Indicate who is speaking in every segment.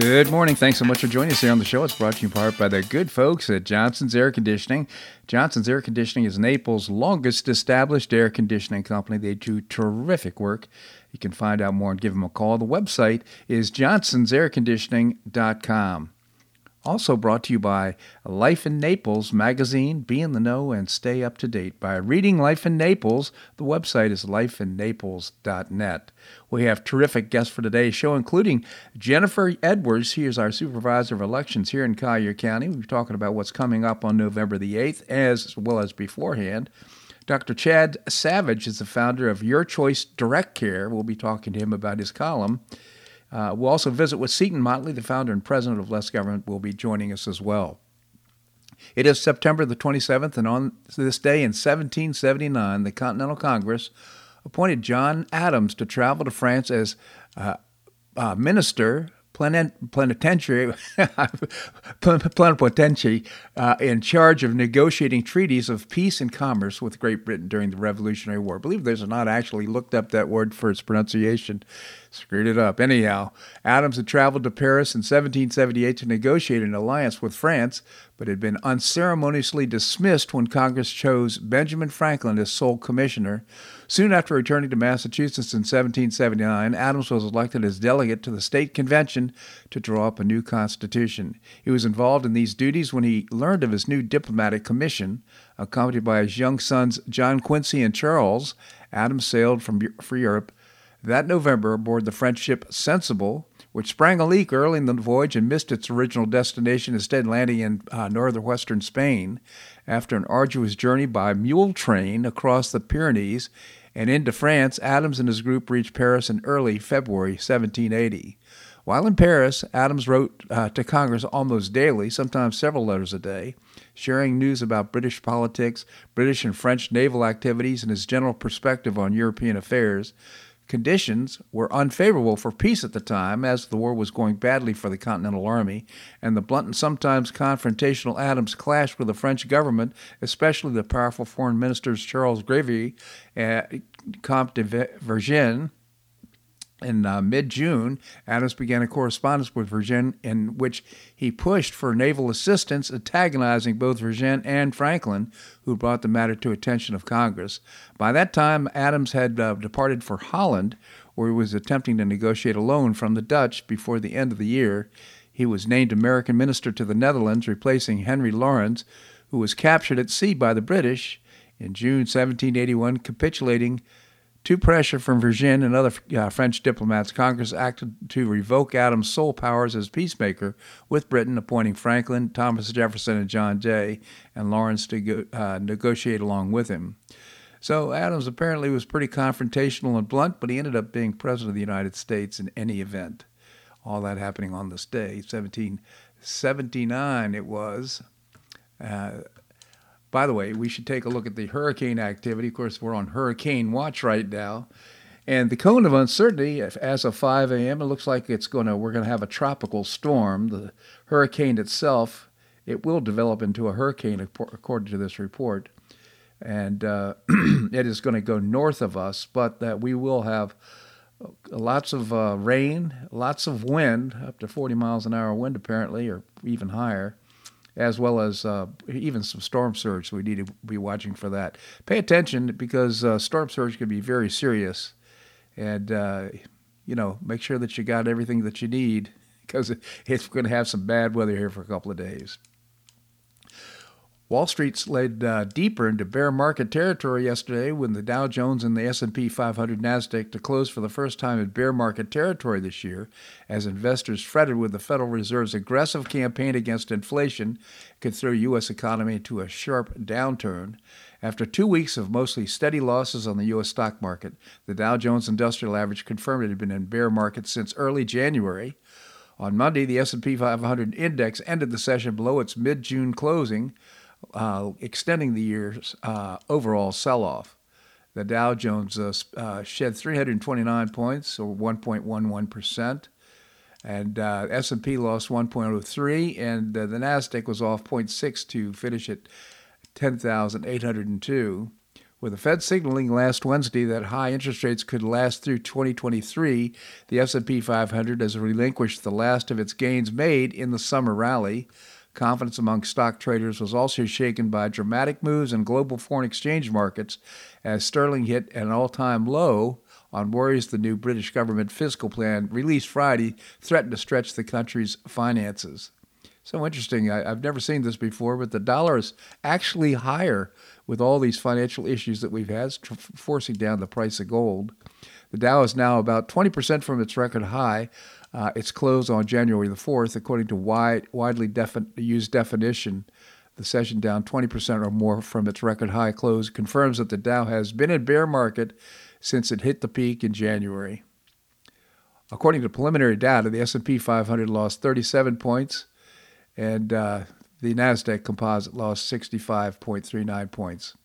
Speaker 1: Good morning. Thanks so much for joining us here on the show. It's brought to you in part by the good folks at Johnson's Air Conditioning. Johnson's Air Conditioning is Naples' longest established air conditioning company. They do terrific work. You can find out more and give them a call. The website is johnsonsairconditioning.com. Also brought to you by Life in Naples magazine. Be in the know and stay up to date by reading Life in Naples. The website is lifeinnaples.net. We have terrific guests for today's show, including Jennifer Edwards. She is our supervisor of elections here in Collier County. We'll be talking about what's coming up on November the 8th, as well as beforehand. Dr. Chad Savage is the founder of Your Choice Direct Care. We'll be talking to him about his column. Uh, we'll also visit with Seton Motley, the founder and president of Less Government, will be joining us as well. It is September the 27th, and on this day in 1779, the Continental Congress appointed John Adams to travel to France as uh, uh, minister plenipotentiary, plenipotentiary uh, in charge of negotiating treaties of peace and commerce with Great Britain during the Revolutionary War. I believe there's not actually looked up that word for its pronunciation. Screwed it up. Anyhow, Adams had traveled to Paris in 1778 to negotiate an alliance with France, but had been unceremoniously dismissed when Congress chose Benjamin Franklin as sole commissioner. Soon after returning to Massachusetts in 1779, Adams was elected as delegate to the state convention to draw up a new constitution. He was involved in these duties when he learned of his new diplomatic commission. Accompanied by his young sons John Quincy and Charles, Adams sailed from for Europe that November aboard the French ship Sensible, which sprang a leak early in the voyage and missed its original destination, instead landing in uh, northwestern Spain. After an arduous journey by mule train across the Pyrenees and into France, Adams and his group reached Paris in early February 1780. While in Paris, Adams wrote uh, to Congress almost daily, sometimes several letters a day, sharing news about British politics, British and French naval activities, and his general perspective on European affairs. Conditions were unfavorable for peace at the time, as the war was going badly for the Continental Army, and the blunt and sometimes confrontational Adams clashed with the French government, especially the powerful foreign ministers Charles Gravier, uh, Comte de Vergennes, in uh, mid June, Adams began a correspondence with Vergennes in which he pushed for naval assistance, antagonizing both Vergennes and Franklin, who brought the matter to attention of Congress. By that time, Adams had uh, departed for Holland, where he was attempting to negotiate a loan from the Dutch before the end of the year. He was named American minister to the Netherlands, replacing Henry Laurens, who was captured at sea by the British in June 1781, capitulating to pressure from Vergennes and other uh, French diplomats, Congress acted to revoke Adams' sole powers as peacemaker, with Britain appointing Franklin, Thomas Jefferson, and John Jay, and Lawrence to go, uh, negotiate along with him. So Adams apparently was pretty confrontational and blunt, but he ended up being president of the United States in any event. All that happening on this day, 1779 it was. Uh, by the way, we should take a look at the hurricane activity. Of course, we're on hurricane watch right now. And the cone of uncertainty, as of 5 a.m., it looks like it's going to, we're going to have a tropical storm. The hurricane itself, it will develop into a hurricane, according to this report. And uh, it is going to go north of us, but that we will have lots of uh, rain, lots of wind, up to 40 miles an hour wind, apparently, or even higher as well as uh, even some storm surge. We need to be watching for that. Pay attention because uh, storm surge can be very serious, and uh, you know make sure that you got everything that you need because it's going to have some bad weather here for a couple of days. Wall Street slid uh, deeper into bear market territory yesterday when the Dow Jones and the S&P 500 Nasdaq to close for the first time in bear market territory this year as investors fretted with the Federal Reserve's aggressive campaign against inflation could throw US economy into a sharp downturn. After 2 weeks of mostly steady losses on the US stock market, the Dow Jones Industrial Average confirmed it had been in bear market since early January. On Monday, the S&P 500 index ended the session below its mid-June closing uh, extending the year's uh, overall sell off. The Dow Jones uh, uh, shed 329 points, or 1.11 percent, and uh, S&P lost 1.03, and uh, the Nasdaq was off 0.6 to finish at 10,802. With the Fed signaling last Wednesday that high interest rates could last through 2023, the S&P 500 has relinquished the last of its gains made in the summer rally. Confidence among stock traders was also shaken by dramatic moves in global foreign exchange markets as sterling hit an all-time low on worries the new British government fiscal plan released Friday threatened to stretch the country's finances. So interesting. I, have never seen this before, but the dollar is actually higher with all these financial issues that we've had, tr- forcing down the price of gold. The Dow is now about 20% from its record high. Uh, its closed on January the 4th, according to wide, widely defi- used definition. The session down 20% or more from its record high close confirms that the Dow has been in bear market since it hit the peak in January. According to preliminary data, the S&P 500 lost 37 points, and uh, the Nasdaq Composite lost 65.39 points.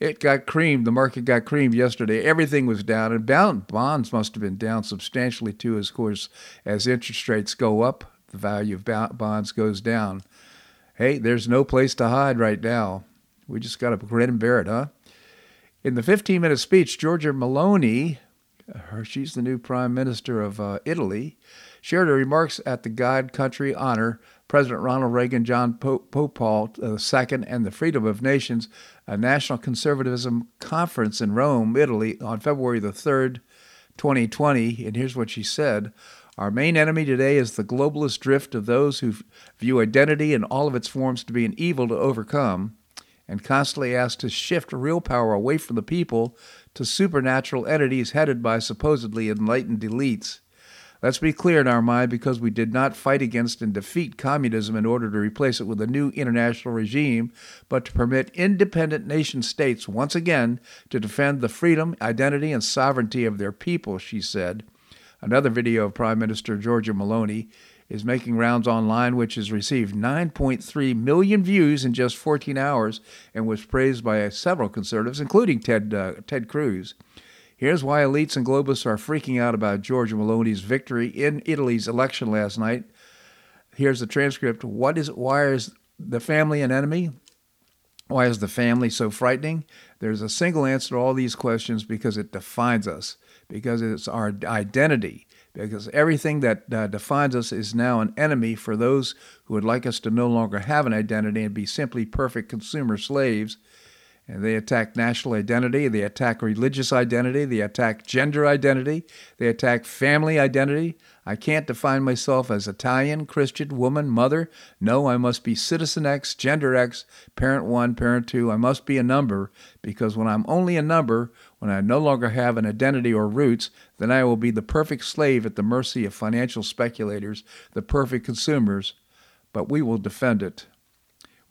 Speaker 1: It got creamed. The market got creamed yesterday. Everything was down, and bonds must have been down substantially too. As course, as interest rates go up, the value of bonds goes down. Hey, there's no place to hide right now. We just got to grin and bear it, huh? In the 15-minute speech, Giorgia Meloni, her, she's the new prime minister of uh, Italy, shared her remarks at the God Country Honor President Ronald Reagan, John Pope Paul II, and the Freedom of Nations, a national conservatism conference in Rome, Italy, on February the 3rd, 2020. And here's what she said Our main enemy today is the globalist drift of those who view identity in all of its forms to be an evil to overcome and constantly ask to shift real power away from the people to supernatural entities headed by supposedly enlightened elites. Let's be clear in our mind because we did not fight against and defeat communism in order to replace it with a new international regime, but to permit independent nation states once again to defend the freedom, identity, and sovereignty of their people, she said. Another video of Prime Minister Giorgia Meloni is making rounds online, which has received 9.3 million views in just 14 hours and was praised by several conservatives, including Ted, uh, Ted Cruz. Here's why elites and globalists are freaking out about Giorgia Meloni's victory in Italy's election last night. Here's the transcript. What is why is the family an enemy? Why is the family so frightening? There's a single answer to all these questions because it defines us, because it's our identity, because everything that uh, defines us is now an enemy for those who would like us to no longer have an identity and be simply perfect consumer slaves and they attack national identity, they attack religious identity, they attack gender identity, they attack family identity. I can't define myself as Italian, Christian, woman, mother. No, I must be citizen X, gender X, parent one, parent two. I must be a number because when I'm only a number, when I no longer have an identity or roots, then I will be the perfect slave at the mercy of financial speculators, the perfect consumers. But we will defend it.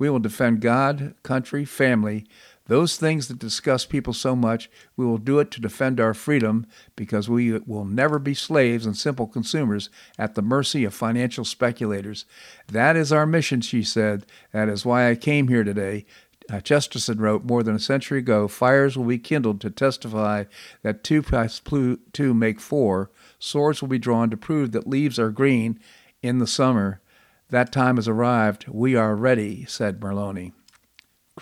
Speaker 1: We will defend God, country, family those things that disgust people so much, we will do it to defend our freedom because we will never be slaves and simple consumers at the mercy of financial speculators. That is our mission, she said. That is why I came here today. Uh, Chesterton wrote more than a century ago fires will be kindled to testify that two plus two make four. Swords will be drawn to prove that leaves are green in the summer. That time has arrived. We are ready, said Meloni.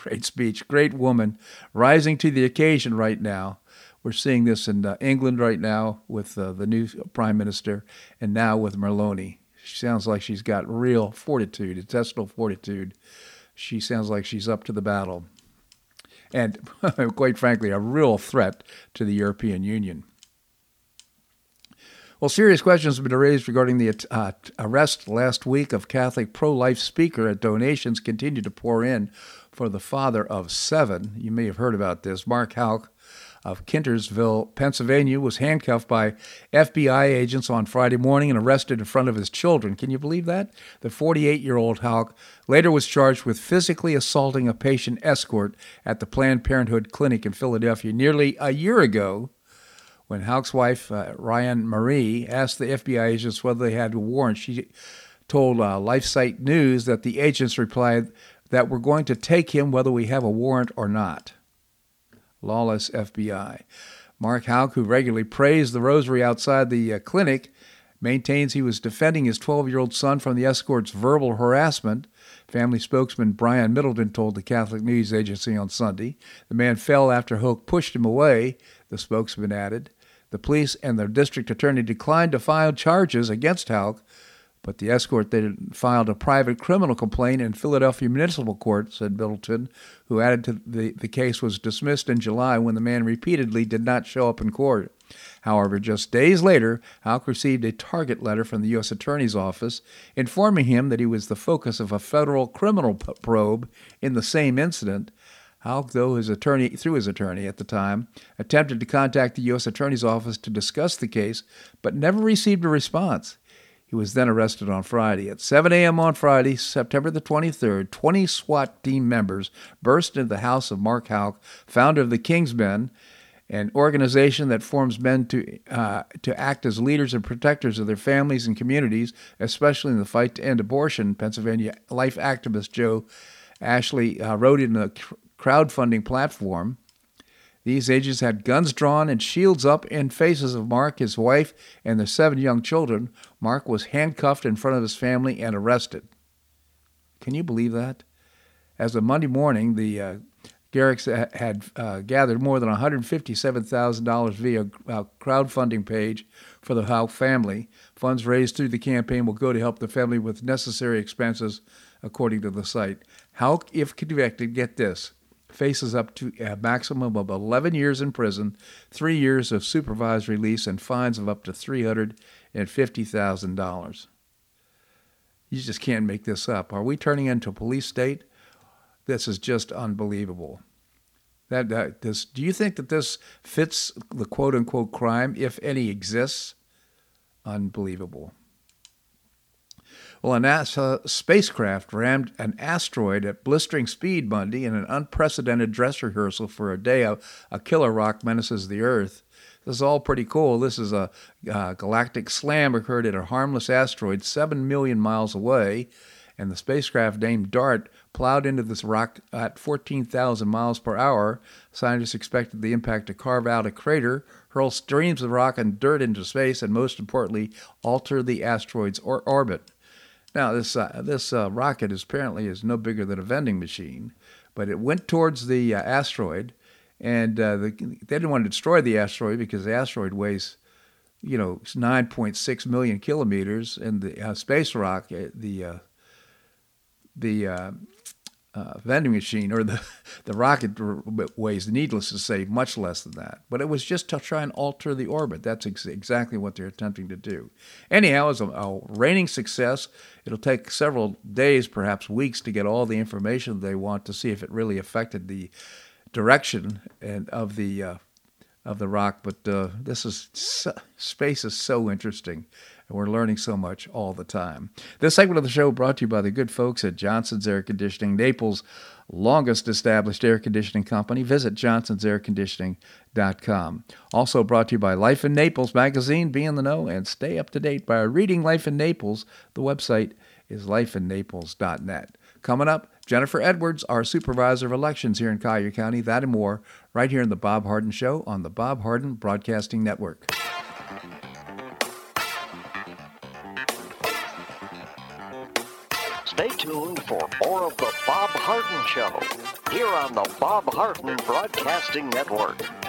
Speaker 1: Great speech, great woman, rising to the occasion right now. We're seeing this in uh, England right now with uh, the new prime minister, and now with Meloni. She sounds like she's got real fortitude, intestinal fortitude. She sounds like she's up to the battle. And quite frankly, a real threat to the European Union. Well, serious questions have been raised regarding the uh, arrest last week of Catholic pro life speaker, donations continue to pour in for the father of seven. You may have heard about this. Mark Houck of Kintnersville, Pennsylvania, was handcuffed by FBI agents on Friday morning and arrested in front of his children. Can you believe that? The 48 year old Houck later was charged with physically assaulting a patient escort at the Planned Parenthood clinic in Philadelphia nearly a year ago. When Houck's wife, uh, Ryan Marie, asked the FBI agents whether they had a warrant, she told uh, LifeSite News that the agents replied that we're going to take him whether we have a warrant or not. lawless FBI. Mark Houck, who regularly prays the rosary outside the uh, clinic, maintains he was defending his 12 year old son from the escort's verbal harassment. Family spokesman Brian Middleton told the Catholic News Agency on Sunday. The man fell after Houck pushed him away, the spokesman added. The police and the district attorney declined to file charges against Houck, but the escort then filed a private criminal complaint in Philadelphia Municipal Court, said Middleton, who added to the, the case was dismissed in July when the man repeatedly did not show up in court. However, just days later, Houck received a target letter from the U.S. Attorney's Office informing him that he was the focus of a federal criminal probe in the same incident. Houck, though his attorney, through his attorney at the time, attempted to contact the U.S. Attorney's Office to discuss the case, but never received a response. He was then arrested on Friday. At 7 a.m. on Friday, September the 23rd, 20 SWAT team members burst into the house of Mark Houck, founder of the Kingsmen, an organization that forms men to uh, to act as leaders and protectors of their families and communities, especially in the fight to end abortion. Pennsylvania life activist Joe Ashley uh, wrote in a crowdfunding platform. These agents had guns drawn and shields up in faces of Mark, his wife, and their seven young children. Mark was handcuffed in front of his family and arrested. Can you believe that? As of Monday morning, the uh, Garrix had uh, gathered more than $157,000 via a crowdfunding page for the Houck family. Funds raised through the campaign will go to help the family with necessary expenses, according to the site. Houck, if convicted, get this, faces up to a maximum of 11 years in prison, three years of supervised release, and fines of up to $350,000. You just can't make this up. Are we turning into a police state? This is just unbelievable. That, that this, do you think that this fits the quote unquote crime, if any exists? Unbelievable. Well, a NASA spacecraft rammed an asteroid at blistering speed Monday in an unprecedented dress rehearsal for a day of a killer rock menaces the Earth. This is all pretty cool. This is a, a galactic slam occurred at a harmless asteroid 7 million miles away, and the spacecraft named DART plowed into this rock at 14,000 miles per hour. Scientists expected the impact to carve out a crater, hurl streams of rock and dirt into space, and most importantly, alter the asteroid's or- orbit. Now, this uh, this uh, rocket is apparently is no bigger than a vending machine, but it went towards the uh, asteroid, and uh, the, they didn't want to destroy the asteroid because the asteroid weighs, you know, 9.6 million kilometers, and the uh, space rock, uh, the the uh, vending machine or the, the rocket weighs, needless to say, much less than that. But it was just to try and alter the orbit. That's ex- exactly what they're attempting to do. Anyhow, it's a, a reigning success. It'll take several days, perhaps weeks, to get all the information they want to see if it really affected the direction and of the uh, of the rock. But uh, this is so, space is so interesting and we're learning so much all the time. This segment of the show brought to you by the good folks at Johnson's Air Conditioning, Naples' longest established air conditioning company. Visit johnsonsairconditioning.com. Also brought to you by Life in Naples magazine. Be in the know and stay up to date by reading Life in Naples. The website is lifeinnaples.net. Coming up, Jennifer Edwards, our supervisor of elections here in Collier County. That and more right here in the Bob Harden Show on the Bob Harden Broadcasting Network.
Speaker 2: Stay tuned for more of the Bob Harden Show here on the Bob Harden Broadcasting Network.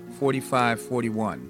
Speaker 1: 4541.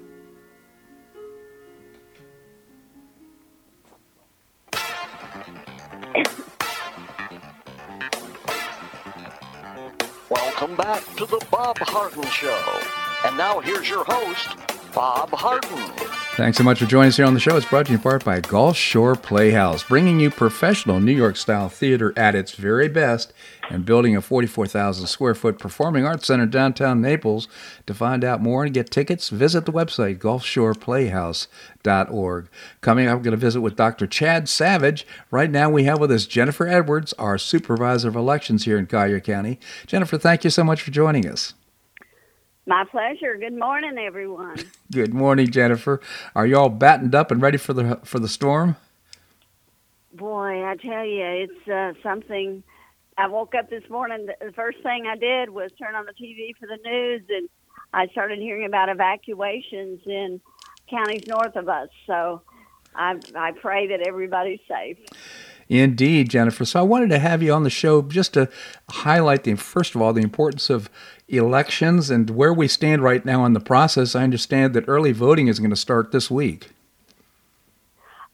Speaker 2: Welcome back to the Bob Harden Show. And now here's your host, Bob Harden.
Speaker 1: Thanks so much for joining us here on the show. It's brought to you in part by Gulf Shore Playhouse, bringing you professional New York style theater at its very best and building a 44,000 square foot performing arts center downtown Naples. To find out more and get tickets, visit the website gulfshoreplayhouse.org. Coming up, I'm going to visit with Dr. Chad Savage. Right now, we have with us Jennifer Edwards, our supervisor of elections here in Collier County. Jennifer, thank you so much for joining us.
Speaker 3: My pleasure. Good morning, everyone.
Speaker 1: Good morning, Jennifer. Are you all battened up and ready for the for the storm?
Speaker 3: Boy, I tell you, it's uh, something. I woke up this morning. The first thing I did was turn on the TV for the news, and I started hearing about evacuations in counties north of us. So I, I pray that everybody's safe.
Speaker 1: Indeed, Jennifer. So I wanted to have you on the show just to highlight the first of all the importance of elections and where we stand right now in the process. I understand that early voting is going to start this week.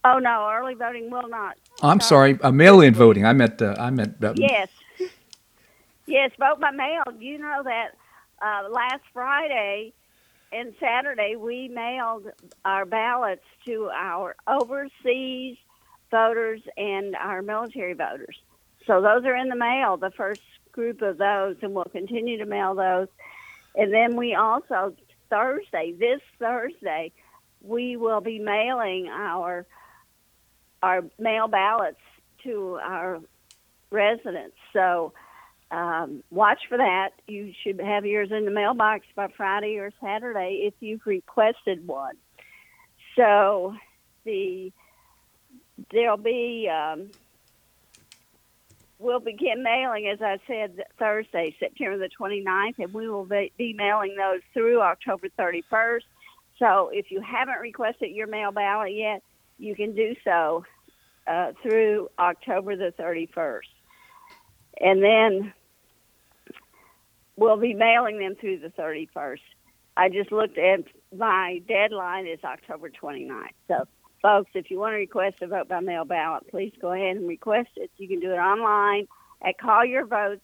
Speaker 3: Oh no, early voting will not.
Speaker 1: I'm sorry, uh, mail-in voting. I meant. Uh, I meant. Uh,
Speaker 3: yes. Yes, vote by mail. You know that uh, last Friday and Saturday we mailed our ballots to our overseas voters and our military voters. So those are in the mail, the first group of those, and we'll continue to mail those. And then we also, Thursday, this Thursday, we will be mailing our our mail ballots to our residents. So um, watch for that. You should have yours in the mailbox by Friday or Saturday if you've requested one. So the there'll be um, we'll begin mailing, as I said, Thursday, September the 29th, and we will be mailing those through October 31st. So if you haven't requested your mail ballot yet, you can do so uh, through October the 31st. And then we'll be mailing them through the 31st. I just looked at my deadline is October 29th. So folks, if you want to request a vote by mail ballot, please go ahead and request it. You can do it online at colliervotes.gov.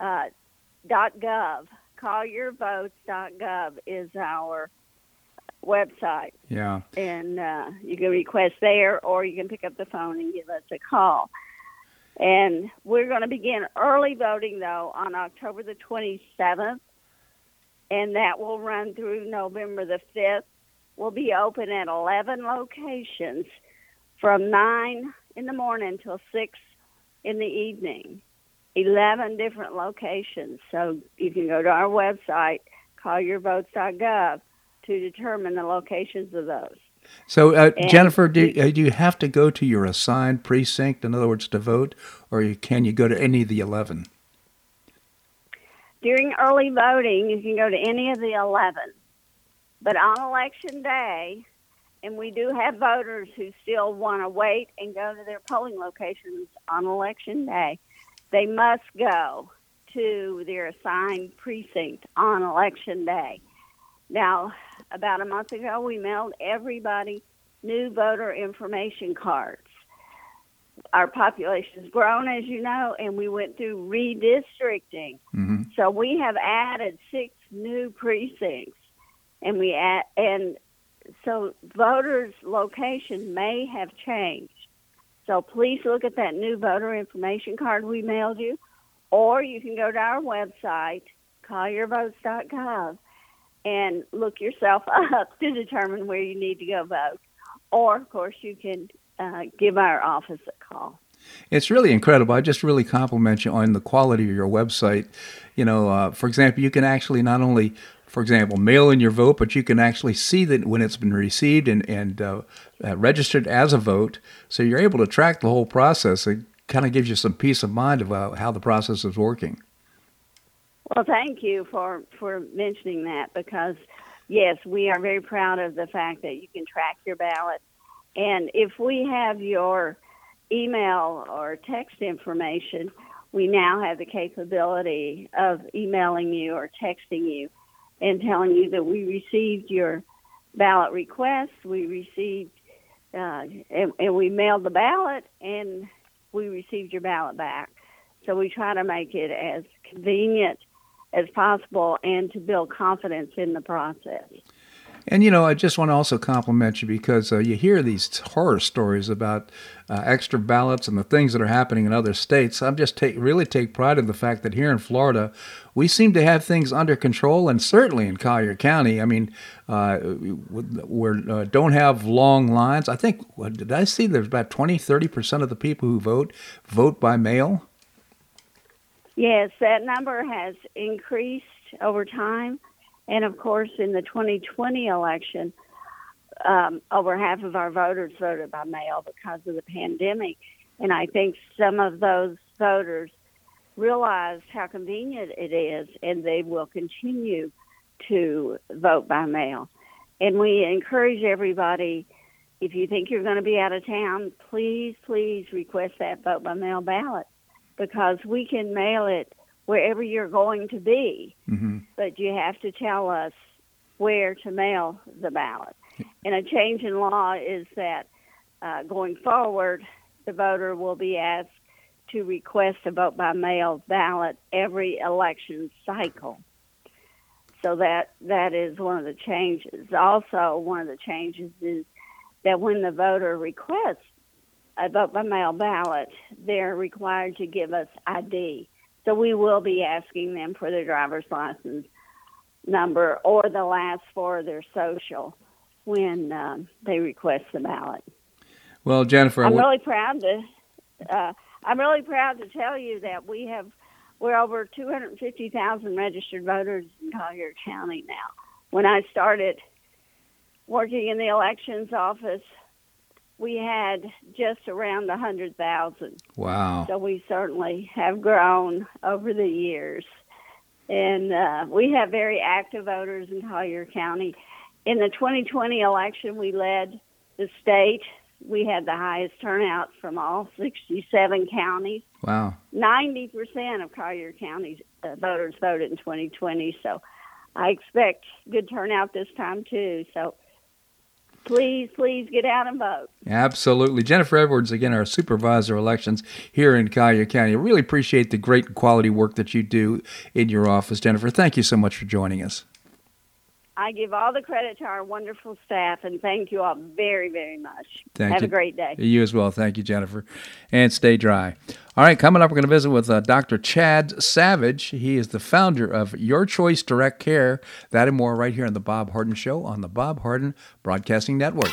Speaker 3: Uh, colliervotes.gov is our website.
Speaker 1: Yeah.
Speaker 3: And uh, you can request there or you can pick up the phone and give us a call. And we're going to begin early voting, though, on October the 27th, and that will run through November the 5th will be open at 11 locations from 9 in the morning till 6 in the evening. 11 different locations. So you can go to our website, colliervotes.gov, to determine the locations of those.
Speaker 1: So, uh, Jennifer, do, uh, do you have to go to your assigned precinct, in other words, to vote, or can you go to any of the 11?
Speaker 3: During early voting, you can go to any of the 11. But on election day, and we do have voters who still want to wait and go to their polling locations on election day. They must go to their assigned precinct on election day. Now, about a month ago, we mailed everybody new voter information cards. Our population has grown, as you know, and we went through redistricting.
Speaker 1: Mm-hmm.
Speaker 3: So we have added six new precincts, and we add, and so voters' location may have changed. So please look at that new voter information card we mailed you, or you can go to our website, colliervotes.gov, and look yourself up to determine where you need to go vote. Or, of course, you can uh, give our office a call.
Speaker 1: It's really incredible. I just really compliment you on the quality of your website. You know, uh, for example, you can actually not only, for example, mail in your vote, but you can actually see that when it's been received and, and uh, uh, registered as a vote. So you're able to track the whole process. It kind of gives you some peace of mind about how the process is working.
Speaker 3: Well, thank you for, for mentioning that because, yes, we are very proud of the fact that you can track your ballot. And if we have your email or text information, we now have the capability of emailing you or texting you and telling you that we received your ballot request, we received, uh, and, and we mailed the ballot, and we received your ballot back. So we try to make it as convenient as possible and to build confidence in the process.
Speaker 1: And you know, I just want to also compliment you because uh, you hear these horror stories about uh, extra ballots and the things that are happening in other states. I'm just take, really take pride in the fact that here in Florida, we seem to have things under control, and certainly in Collier County. I mean, uh, we uh, don't have long lines. I think did I see there's about 20, 30 percent of the people who vote vote by mail.
Speaker 3: Yes, that number has increased over time. And of course, in the 2020 election, um, over half of our voters voted by mail because of the pandemic. And I think some of those voters realized how convenient it is, and they will continue to vote by mail. And we encourage everybody if you think you're going to be out of town, please, please request that vote by mail ballot because we can mail it wherever you're going to be,
Speaker 1: mm-hmm.
Speaker 3: but you have to tell us where to mail the ballot. And a change in law is that uh, going forward, the voter will be asked to request a vote by mail ballot every election cycle. So that that is one of the changes. Also, one of the changes is that when the voter requests a vote by mail ballot, they're required to give us ID. So we will be asking them for their driver's license number or the last four of their social when um, they request the ballot.
Speaker 1: Well, Jennifer,
Speaker 3: I'm really proud to. Uh, I'm really proud to tell you that we have we're over 250,000 registered voters in Collier County now. When I started working in the elections office, we had just around 100,000.
Speaker 1: Wow.
Speaker 3: So we certainly have grown over the years. And uh, we have very active voters in Collier County. In the 2020 election, we led the state. We had the highest turnout from all 67 counties.
Speaker 1: Wow.
Speaker 3: 90% of Collier County's uh, voters voted in 2020. So I expect good turnout this time, too. So please, please get out and vote.
Speaker 1: Absolutely. Jennifer Edwards, again, our supervisor elections here in Collier County. I really appreciate the great quality work that you do in your office. Jennifer, thank you so much for joining us.
Speaker 3: I give all the credit to our wonderful staff, and thank you all very, very much.
Speaker 1: Thank
Speaker 3: Have
Speaker 1: you.
Speaker 3: a great day.
Speaker 1: You as well. Thank you, Jennifer. And stay dry. All right, coming up, we're going to visit with uh, Dr. Chad Savage. He is the founder of Your Choice Direct Care. That and more right here on The Bob Harden Show on the Bob Harden Broadcasting Network.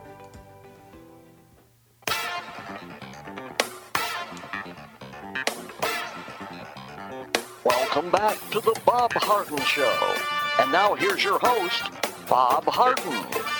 Speaker 2: Welcome back to the Bob Harden Show. And now here's your host, Bob Harden.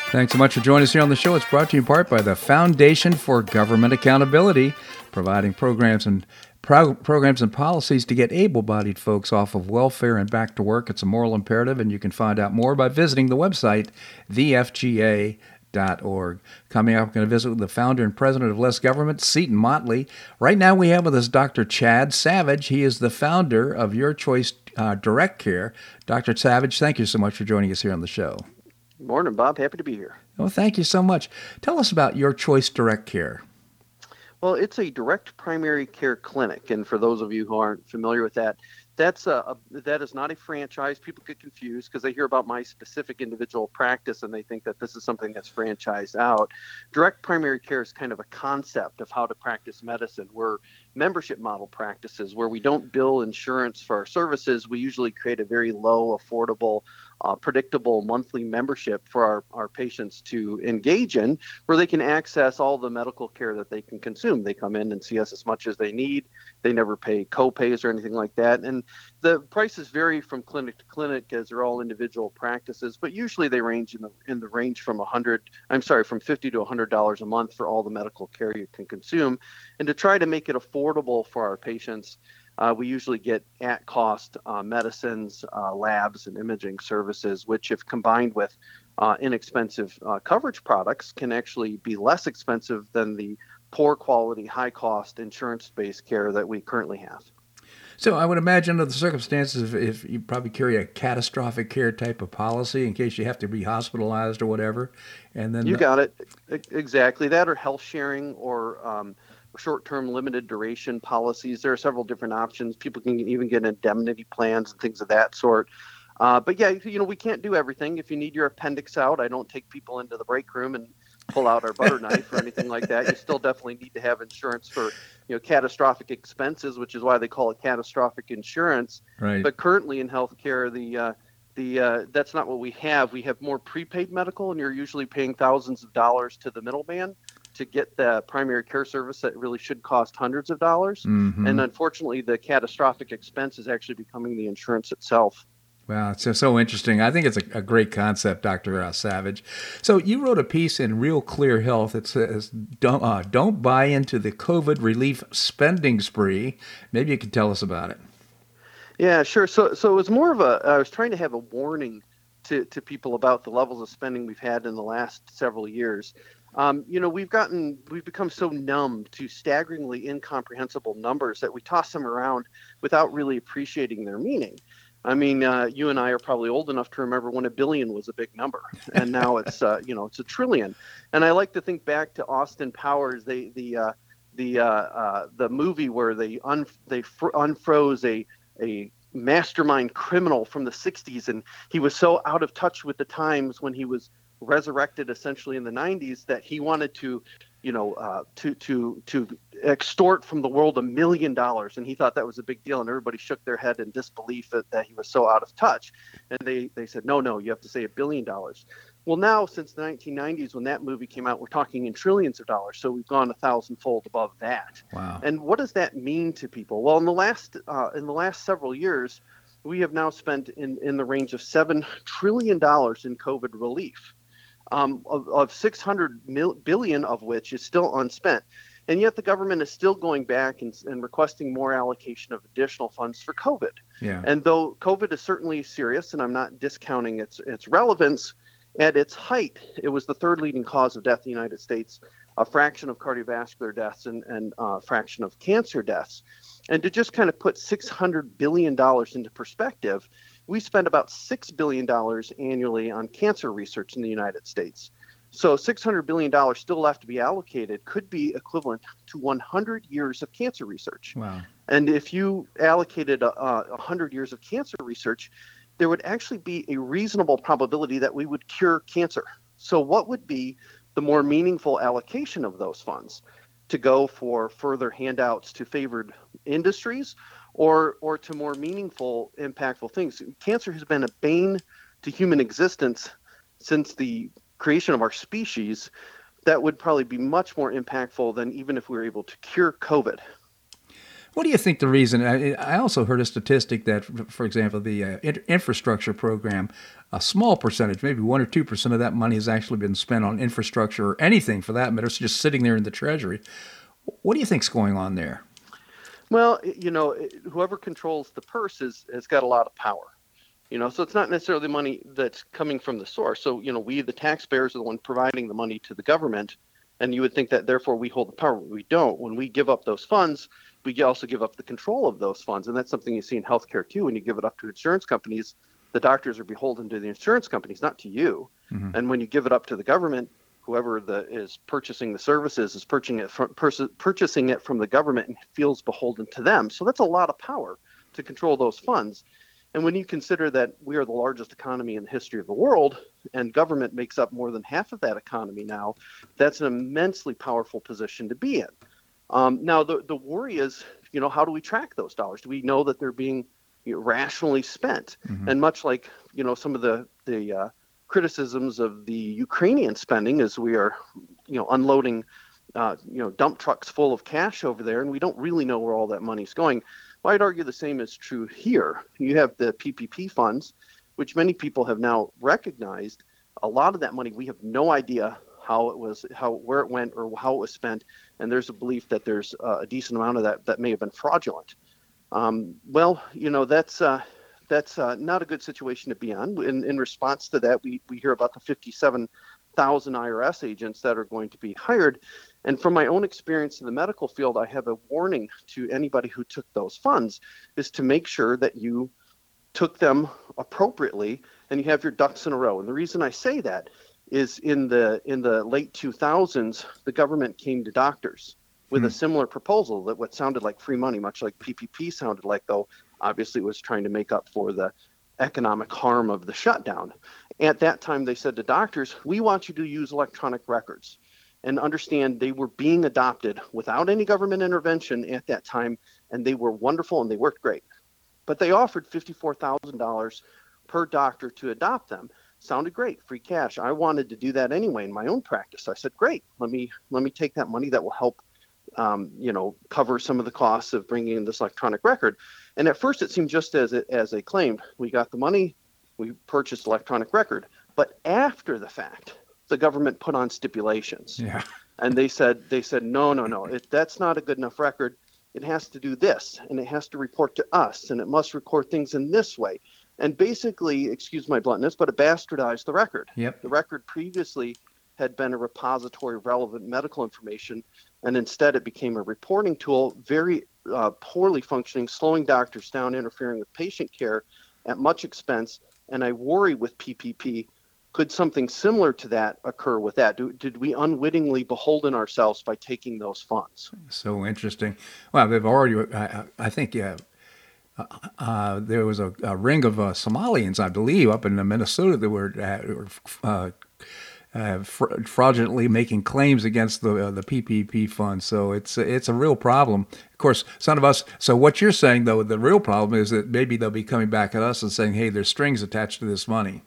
Speaker 1: Thanks so much for joining us here on the show. It's brought to you in part by the Foundation for Government Accountability, providing programs and pro- programs and policies to get able-bodied folks off of welfare and back to work. It's a moral imperative, and you can find out more by visiting the website thefga Org. Coming up, we're going to visit with the founder and president of Less Government, Seton Motley. Right now, we have with us Dr. Chad Savage. He is the founder of Your Choice uh, Direct Care. Dr. Savage, thank you so much for joining us here on the show.
Speaker 4: Good Morning, Bob. Happy to be here.
Speaker 1: Well, thank you so much. Tell us about Your Choice Direct Care.
Speaker 4: Well, it's a direct primary care clinic, and for those of you who aren't familiar with that, that's a, a, that is not a franchise. People get confused because they hear about my specific individual practice and they think that this is something that's franchised out. Direct primary care is kind of a concept of how to practice medicine. We're membership model practices where we don't bill insurance for our services. We usually create a very low, affordable uh, predictable monthly membership for our, our patients to engage in where they can access all the medical care that they can consume. They come in and see us as much as they need. They never pay co-pays or anything like that. And the prices vary from clinic to clinic as they're all individual practices, but usually they range in the in the range from 100 I'm sorry, from 50 to 100 dollars a month for all the medical care you can consume. And to try to make it affordable for our patients, uh, we usually get at cost uh, medicines, uh, labs, and imaging services, which, if combined with uh, inexpensive uh, coverage products, can actually be less expensive than the poor quality, high cost insurance based care that we currently have.
Speaker 1: So I would imagine under the circumstances, if you probably carry a catastrophic care type of policy in case you have to be hospitalized or whatever, and then
Speaker 4: you got it exactly that, or health sharing, or um, short-term limited duration policies. There are several different options. People can even get indemnity plans and things of that sort. Uh, but yeah, you know, we can't do everything. If you need your appendix out, I don't take people into the break room and pull out our butter knife or anything like that. You still definitely need to have insurance for, you know, catastrophic expenses, which is why they call it catastrophic insurance.
Speaker 1: Right.
Speaker 4: But currently in healthcare, the uh, the uh, that's not what we have. We have more prepaid medical, and you're usually paying thousands of dollars to the middleman to get the primary care service that really should cost hundreds of dollars.
Speaker 1: Mm-hmm.
Speaker 4: And unfortunately, the catastrophic expense is actually becoming the insurance itself.
Speaker 1: Wow, it's so interesting. I think it's a, a great concept, Dr. Uh, Savage. So you wrote a piece in Real Clear Health that says, don't, uh, don't buy into the COVID relief spending spree. Maybe you could tell us about it.
Speaker 4: Yeah, sure. So, so it was more of a, I was trying to have a warning to, to people about the levels of spending we've had in the last several years. Um, you know, we've gotten, we've become so numb to staggeringly incomprehensible numbers that we toss them around without really appreciating their meaning. I mean, uh, you and I are probably old enough to remember when a billion was a big number, and now it's, uh, you know, it's a trillion. And I like to think back to Austin Powers, the the uh, the uh, uh, the movie where they un- they fr- unfroze a a mastermind criminal from the 60s, and he was so out of touch with the times when he was resurrected essentially in the 90s that he wanted to you know, uh, to to to extort from the world a million dollars, and he thought that was a big deal, and everybody shook their head in disbelief that, that he was so out of touch, and they they said, no, no, you have to say a billion dollars. Well, now since the 1990s, when that movie came out, we're talking in trillions of dollars, so we've gone a thousandfold above that.
Speaker 1: Wow.
Speaker 4: And what does that mean to people? Well, in the last uh, in the last several years, we have now spent in in the range of seven trillion dollars in COVID relief um, of, of 600 mil, billion of which is still unspent. And yet the government is still going back and, and requesting more allocation of additional funds for COVID.
Speaker 1: Yeah.
Speaker 4: And though COVID is certainly serious, and I'm not discounting its its relevance, at its height, it was the third leading cause of death in the United States, a fraction of cardiovascular deaths and, and a uh, fraction of cancer deaths. And to just kind of put $600 billion into perspective, we spend about $6 billion annually on cancer research in the United States. So $600 billion still left to be allocated could be equivalent to 100 years of cancer research.
Speaker 1: Wow.
Speaker 4: And if you allocated uh, a 100 years of cancer research, there would actually be a reasonable probability that we would cure cancer. So what would be the more meaningful allocation of those funds? To go for further handouts to favored industries or or to more meaningful, impactful things. Cancer has been a bane to human existence since the creation of our species. That would probably be much more impactful than even if we were able to cure COVID.
Speaker 1: What do you think the reason? I also heard a statistic that, for example, the uh, infrastructure program, a small percentage, maybe one or two percent of that money has actually been spent on infrastructure or anything for that matter. It's just sitting there in the treasury. What do you think's going on there?
Speaker 4: Well, you know, whoever controls the purse is, has got a lot of power. You know, so it's not necessarily money that's coming from the source. So, you know, we, the taxpayers, are the one providing the money to the government. And you would think that therefore we hold the power. We don't. When we give up those funds, we also give up the control of those funds. And that's something you see in healthcare too. When you give it up to insurance companies, the doctors are beholden to the insurance companies, not to you. Mm-hmm. And when you give it up to the government, whoever the is purchasing the services is purchasing it from pers- purchasing it from the government and feels beholden to them. So that's a lot of power to control those funds. And when you consider that we are the largest economy in the history of the world, and government makes up more than half of that economy now, that's an immensely powerful position to be in. Um, now, the, the worry is, you know, how do we track those dollars? Do we know that they're being you know, rationally spent? Mm-hmm. And much like, you know, some of the, the uh, criticisms of the Ukrainian spending as we are, you know, unloading, uh, you know, dump trucks full of cash over there, and we don't really know where all that money's going. Well, I'd argue the same is true here. You have the PPP funds, which many people have now recognized. A lot of that money, we have no idea how it was, how where it went, or how it was spent. And there's a belief that there's uh, a decent amount of that that may have been fraudulent. Um, well, you know, that's uh, that's uh, not a good situation to be on. In, in response to that, we, we hear about the 57,000 IRS agents that are going to be hired. And from my own experience in the medical field, I have a warning to anybody who took those funds is to make sure that you took them appropriately and you have your ducks in a row. And the reason I say that is in the in the late 2000s, the government came to doctors with mm. a hmm. similar proposal that what sounded like free money, much like PPP sounded like, though obviously was trying to make up for the economic harm of the shutdown. At that time, they said to doctors, We want you to use electronic records and understand they were being adopted without any government intervention at that time, and they were wonderful and they worked great. But they offered $54,000 per doctor to adopt them. Sounded great, free cash. I wanted to do that anyway in my own practice. I said, "Great, let me let me take that money that will help um, you know, cover some of the costs of bringing in this electronic record. And at first, it seemed just as it, as they claimed. We got the money, we purchased electronic record. But after the fact, the government put on stipulations.
Speaker 1: Yeah.
Speaker 4: And they said they said no, no, no. It, that's not a good enough record. It has to do this, and it has to report to us, and it must record things in this way. And basically, excuse my bluntness, but it bastardized the record.
Speaker 1: Yep.
Speaker 4: The record previously had been a repository of relevant medical information, and instead it became a reporting tool, very uh, poorly functioning, slowing doctors down, interfering with patient care at much expense. And I worry with PPP, could something similar to that occur with that? Do, did we unwittingly beholden ourselves by taking those funds?
Speaker 1: So interesting. Well, they've already, I, I think, yeah. Uh, uh, there was a, a ring of uh, Somalians, I believe, up in Minnesota that were uh, uh, fra- fraudulently making claims against the uh, the PPP fund. So it's it's a real problem. Of course, some of us. So what you're saying though, the real problem is that maybe they'll be coming back at us and saying, "Hey, there's strings attached to this money."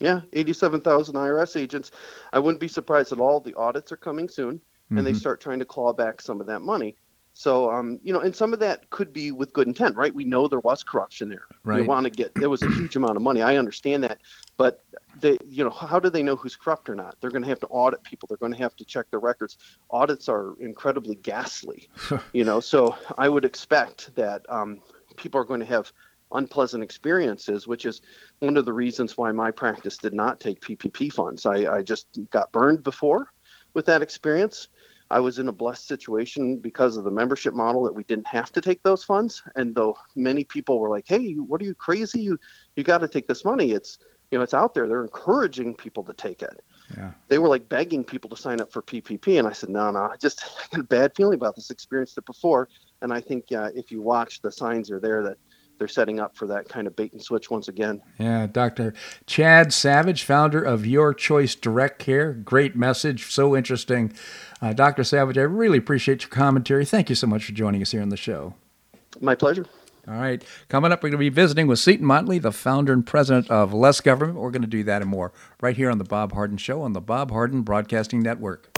Speaker 4: Yeah, 87,000 IRS agents. I wouldn't be surprised at all. The audits are coming soon, and mm-hmm. they start trying to claw back some of that money. So, um, you know, and some of that could be with good intent, right? We know there was corruption there.
Speaker 1: Right.
Speaker 4: We want to get there was a huge amount of money. I understand that, but they, you know, how do they know who's corrupt or not? They're going to have to audit people. They're going to have to check their records. Audits are incredibly ghastly, you know. So I would expect that um, people are going to have unpleasant experiences, which is one of the reasons why my practice did not take PPP funds. I, I just got burned before with that experience I was in a blessed situation because of the membership model that we didn't have to take those funds. And though many people were like, "Hey, what are you crazy? You you got to take this money. It's you know it's out there." They're encouraging people to take it.
Speaker 1: Yeah.
Speaker 4: They were like begging people to sign up for PPP, and I said, "No, no, I just I got a bad feeling about this. Experienced it before, and I think uh, if you watch, the signs are there that they're setting up for that kind of bait and switch once again.
Speaker 1: Yeah, Dr. Chad Savage, founder of Your Choice Direct Care. Great message, so interesting. Uh, Dr. Savage, I really appreciate your commentary. Thank you so much for joining us here on the show.
Speaker 4: My pleasure.
Speaker 1: All right. Coming up, we're going to be visiting with Seton Motley, the founder and president of Less Government. We're going to do that and more right here on The Bob Harden Show on the Bob Harden Broadcasting Network.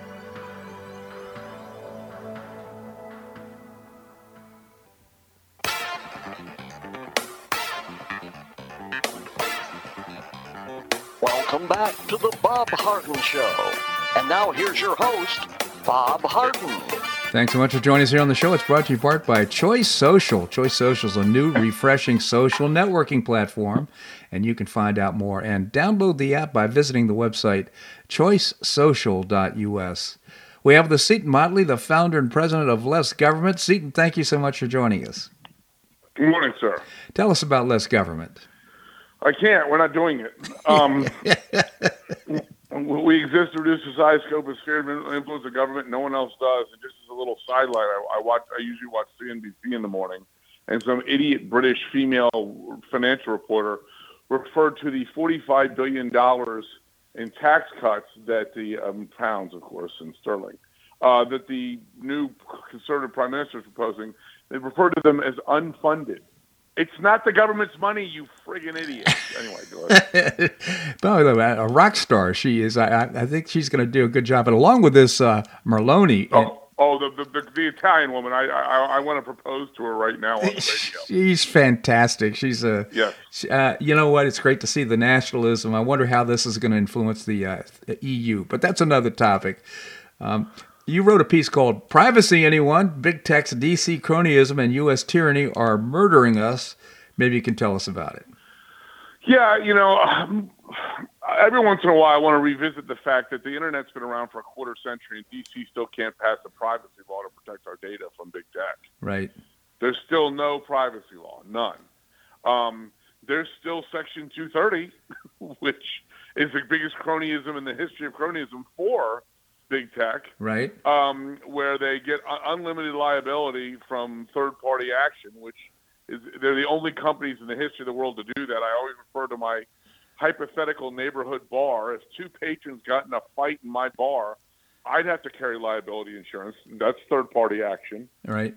Speaker 2: Back to the Bob Harden Show. And now here's your host, Bob Harden.
Speaker 1: Thanks so much for joining us here on the show. It's brought to you part by Choice Social. Choice Social is a new, refreshing social networking platform, and you can find out more and download the app by visiting the website choicesocial.us. We have the Seton Motley, the founder and president of Less Government. Seton, thank you so much for joining us.
Speaker 5: Good morning, sir.
Speaker 1: Tell us about Less Government.
Speaker 5: I can't. We're not doing it. Um, we exist to reduce the size, scope, and sphere of influence of government. No one else does. And just as a little sideline, I, I watch. I usually watch CNBC in the morning, and some idiot British female financial reporter referred to the forty-five billion dollars in tax cuts that the um, pounds, of course, in sterling, uh, that the new conservative prime minister is proposing. They referred to them as unfunded. It's not the government's money, you friggin' idiot. Anyway, go ahead.
Speaker 1: no, a rock star she is. I, I think she's going to do a good job. And along with this, uh, Meloni.
Speaker 5: Oh, Oh, the, the the, the Italian woman. I, I I want to propose to her right now on the radio.
Speaker 1: She's fantastic. She's a
Speaker 5: Yes.
Speaker 1: Uh, you know what? It's great to see the nationalism. I wonder how this is going to influence the uh, EU, but that's another topic. Um, you wrote a piece called "Privacy." Anyone? Big tech's DC cronyism and U.S. tyranny are murdering us. Maybe you can tell us about it.
Speaker 5: Yeah, you know, um, every once in a while, I want to revisit the fact that the internet's been around for a quarter century, and DC still can't pass a privacy law to protect our data from big tech.
Speaker 1: Right.
Speaker 5: There's still no privacy law, none. Um, there's still Section 230, which is the biggest cronyism in the history of cronyism for big tech,
Speaker 1: Right.
Speaker 5: um, where they get unlimited liability from third-party action, which is they're the only companies in the history of the world to do that. I always refer to my hypothetical neighborhood bar. If two patrons got in a fight in my bar, I'd have to carry liability insurance. That's third-party action
Speaker 1: Right.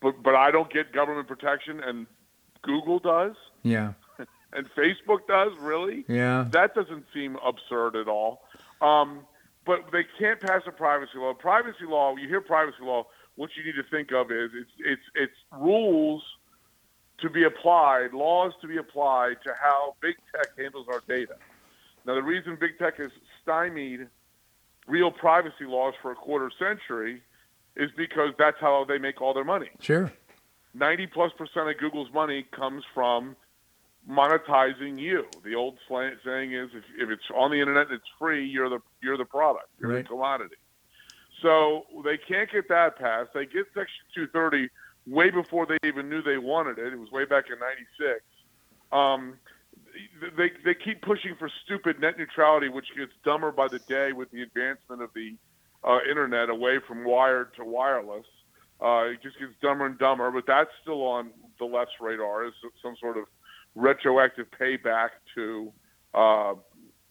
Speaker 5: but but I don't get government protection, and Google does,
Speaker 1: Yeah.
Speaker 5: and Facebook does. Really,
Speaker 1: Yeah.
Speaker 5: that doesn't seem absurd at all. Um, but they can't pass a privacy law. Privacy law. You hear privacy law. What you need to think of is it's it's it's rules to be applied, laws to be applied to how big tech handles our data. Now, the reason big tech has stymied real privacy laws for a quarter century is because that's how they make all their money.
Speaker 1: Sure.
Speaker 5: 90 plus percent of Google's money comes from monetizing you. The old saying is if, if it's on the internet and it's free, you're the you're the product, you're
Speaker 1: Right.
Speaker 5: the commodity. So they can't get that passed. They get Section 230 way before they even knew they wanted it. It was way back in '96. Um, they they keep pushing for stupid net neutrality, which gets dumber by the day with the advancement of the uh, internet away from wired to wireless. Uh, it just gets dumber and dumber, but that's still on the left's radar as some sort of retroactive payback to uh,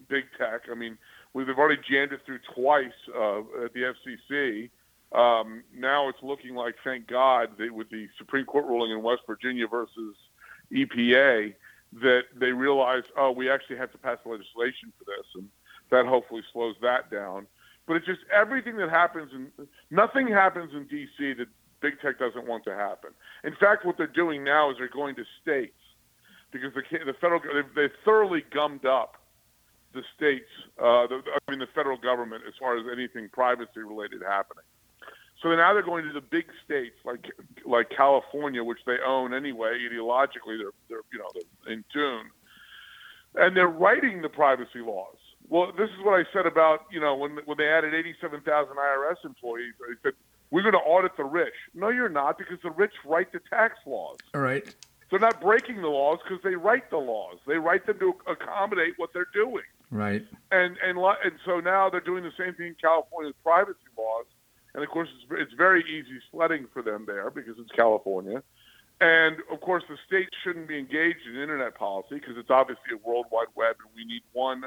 Speaker 5: big tech. I mean, we've already jammed it through twice uh, at the FCC. Um, now it's looking like, thank God, with the Supreme Court ruling in West Virginia versus EPA, that they realize, oh, we actually have to pass legislation for this, and that hopefully slows that down. But it's just everything that happens and nothing happens in D.C. that big tech doesn't want to happen. In fact, what they're doing now is they're going to states because the the federal they've, they've thoroughly gummed up the states. Uh, the, I mean, the federal government as far as anything privacy related happening. So now they're going to the big states like like California, which they own anyway. Ideologically, they're they're you know they're in tune, and they're writing the privacy laws. Well, this is what I said about you know when when they added 87,000 IRS employees. They said we're going to audit the rich. No, you're not, because the rich write the tax laws.
Speaker 1: All right.
Speaker 5: They're not breaking the laws because they write the laws. They write them to accommodate what they're doing.
Speaker 1: Right.
Speaker 5: And and and so now they're doing the same thing in California's privacy laws. And of course, it's, it's very easy sledding for them there because it's California. And of course, the state shouldn't be engaged in internet policy because it's obviously a worldwide web, and we need one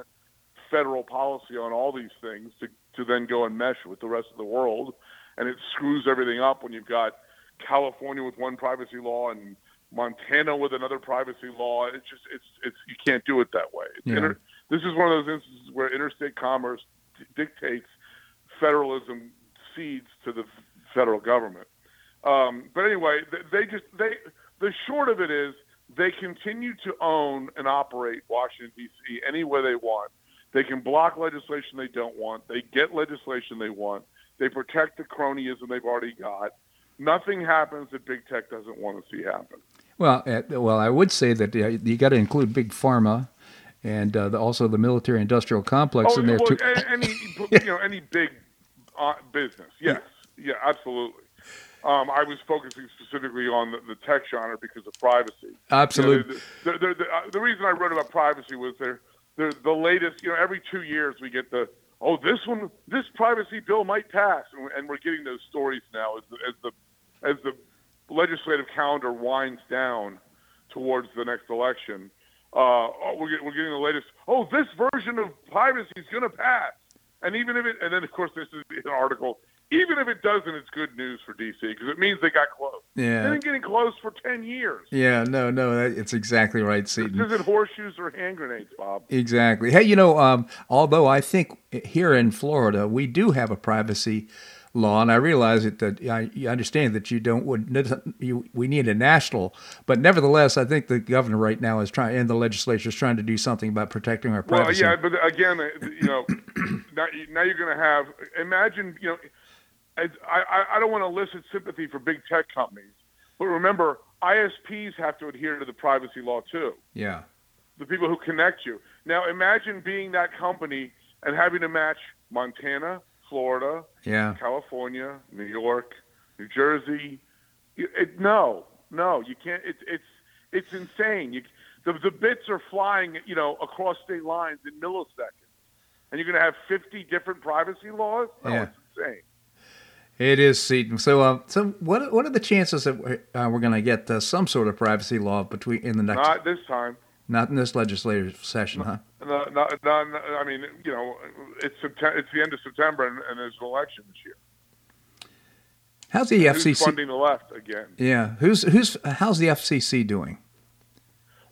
Speaker 5: federal policy on all these things to to then go and mesh with the rest of the world. And it screws everything up when you've got California with one privacy law and Montana with another privacy law. It's just it's it's you can't do it that way.
Speaker 1: Yeah.
Speaker 5: inter- this is one of those instances where interstate commerce d- dictates federalism cedes to the federal government. Um, but anyway, th- they just they the short of it is they continue to own and operate Washington D.C. any way they want. They can block legislation they don't want. They get legislation they want. They protect the cronyism they've already got. Nothing happens that big tech doesn't want to see happen.
Speaker 1: Well, uh, well, I would say that uh, you got to include big pharma, and uh, the, also the military-industrial complex
Speaker 5: Oh,
Speaker 1: in there
Speaker 5: well,
Speaker 1: too.
Speaker 5: any you know any big uh, business, yes, yeah, absolutely. Um, I was focusing specifically on the, the tech genre because of privacy.
Speaker 1: Absolutely.
Speaker 5: You know, the, the, the, uh, the reason I wrote about privacy was there, the the latest. You know, every two years we get the oh this one this privacy bill might pass, and we're, and we're getting those stories now as the, as the as the legislative calendar winds down towards the next election. Uh, oh, we're, get, we're getting the latest. Oh, this version of privacy is going to pass, and even if it, and then of course this is an article. Even if it doesn't, it's good news for DC because it means they got close.
Speaker 1: Yeah.
Speaker 5: They've been getting close for ten years.
Speaker 1: Yeah, no, no, that, it's exactly right,
Speaker 5: This
Speaker 1: Seton.
Speaker 5: isn't horseshoes or hand grenades, Bob.
Speaker 1: Exactly. Hey, you know, um, although I think here in Florida we do have a privacy law, and I realize it, that I you understand that you don't would you we need a national, but nevertheless, I think the governor right now is trying and the legislature is trying to do something about protecting our privacy.
Speaker 5: Well, yeah, but again, uh, you know, now, now you're going to have imagine you know, I I, I don't want to elicit sympathy for big tech companies, but remember ISPs have to adhere to the privacy law too.
Speaker 1: Yeah.
Speaker 5: The people who connect you. Now imagine being that company and having to match Montana, Florida,
Speaker 1: yeah.
Speaker 5: California, New York, New Jersey. It, no, no, you can't. It's it's it's insane. You, the the bits are flying, you know, across state lines in milliseconds, and you're going to have 50 different privacy laws. Oh, yeah. it's insane.
Speaker 1: It is, Seton. So, uh, so what what are the chances that we're, uh, we're going to get uh, some sort of privacy law between in the next?
Speaker 5: Not this time.
Speaker 1: Not in this legislative session, huh?
Speaker 5: No, no, no, no, I mean, you know, it's September, it's the end of September, and, and there's an election this year.
Speaker 1: How's the
Speaker 5: who's
Speaker 1: FCC
Speaker 5: funding the left again?
Speaker 1: Yeah, who's who's how's the FCC doing?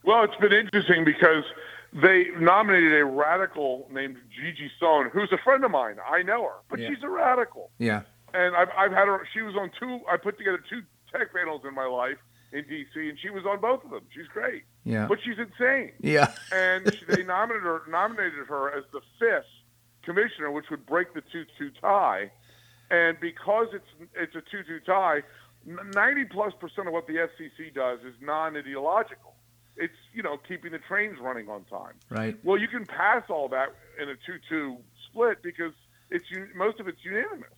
Speaker 5: Well, it's been interesting because they nominated a radical named Gigi Sohn, who's a friend of mine. I know her, but
Speaker 1: yeah.
Speaker 5: she's a radical.
Speaker 1: Yeah.
Speaker 5: And I've I've had her. She was on two. I put together two tech panels in my life in D.C. and she was on both of them. She's great.
Speaker 1: Yeah.
Speaker 5: But she's insane.
Speaker 1: Yeah.
Speaker 5: and she, they nominated her nominated her as the fifth commissioner, which would break the two-two tie. And because it's it's a two-two tie, ninety plus percent of what the FCC does is non-ideological. It's you know keeping the trains running on time.
Speaker 1: Right.
Speaker 5: Well, you can pass all that in a two-two split because it's most of it's unanimous.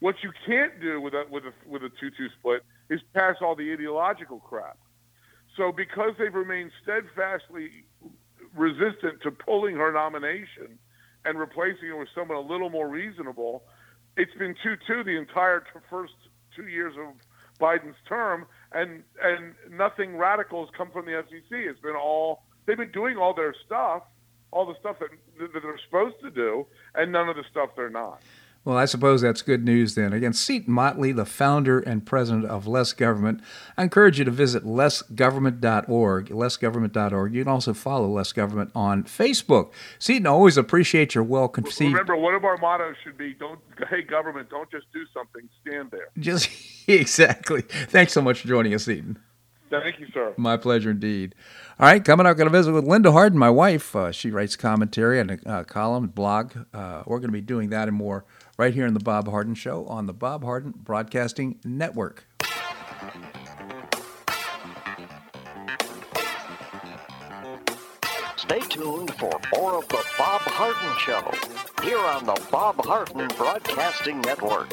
Speaker 5: What you can't do with a with a with a two-two split is pass all the ideological crap. So because they've remained steadfastly resistant to pulling her nomination and replacing her with someone a little more reasonable, it's been two-two the entire first two years of Biden's term, and and nothing radical has come from the FCC. It's been all they've been doing all their stuff, all the stuff that that they're supposed to do, and none of the stuff they're not.
Speaker 1: Well, I suppose that's good news then. Again, Seton Motley, the founder and president of Less Government. I encourage you to visit lessgovernment.org, lessgovernment.org. You can also follow Less Government on Facebook. Seton, always appreciate your well conceived.
Speaker 5: Remember, one of our mottos should be don't, hey, government, don't just do something, stand there.
Speaker 1: Just, exactly. Thanks so much for joining us, Seton.
Speaker 5: Thank you, sir.
Speaker 1: My pleasure indeed. All right, coming up, going to visit with Linda Harden, my wife. Uh, she writes commentary and a uh, column, blog. Uh, we're going to be doing that and more right here in the Bob Harden Show on the Bob Harden Broadcasting Network.
Speaker 2: Stay tuned for more of the Bob Harden Show here on the Bob Harden Broadcasting Network.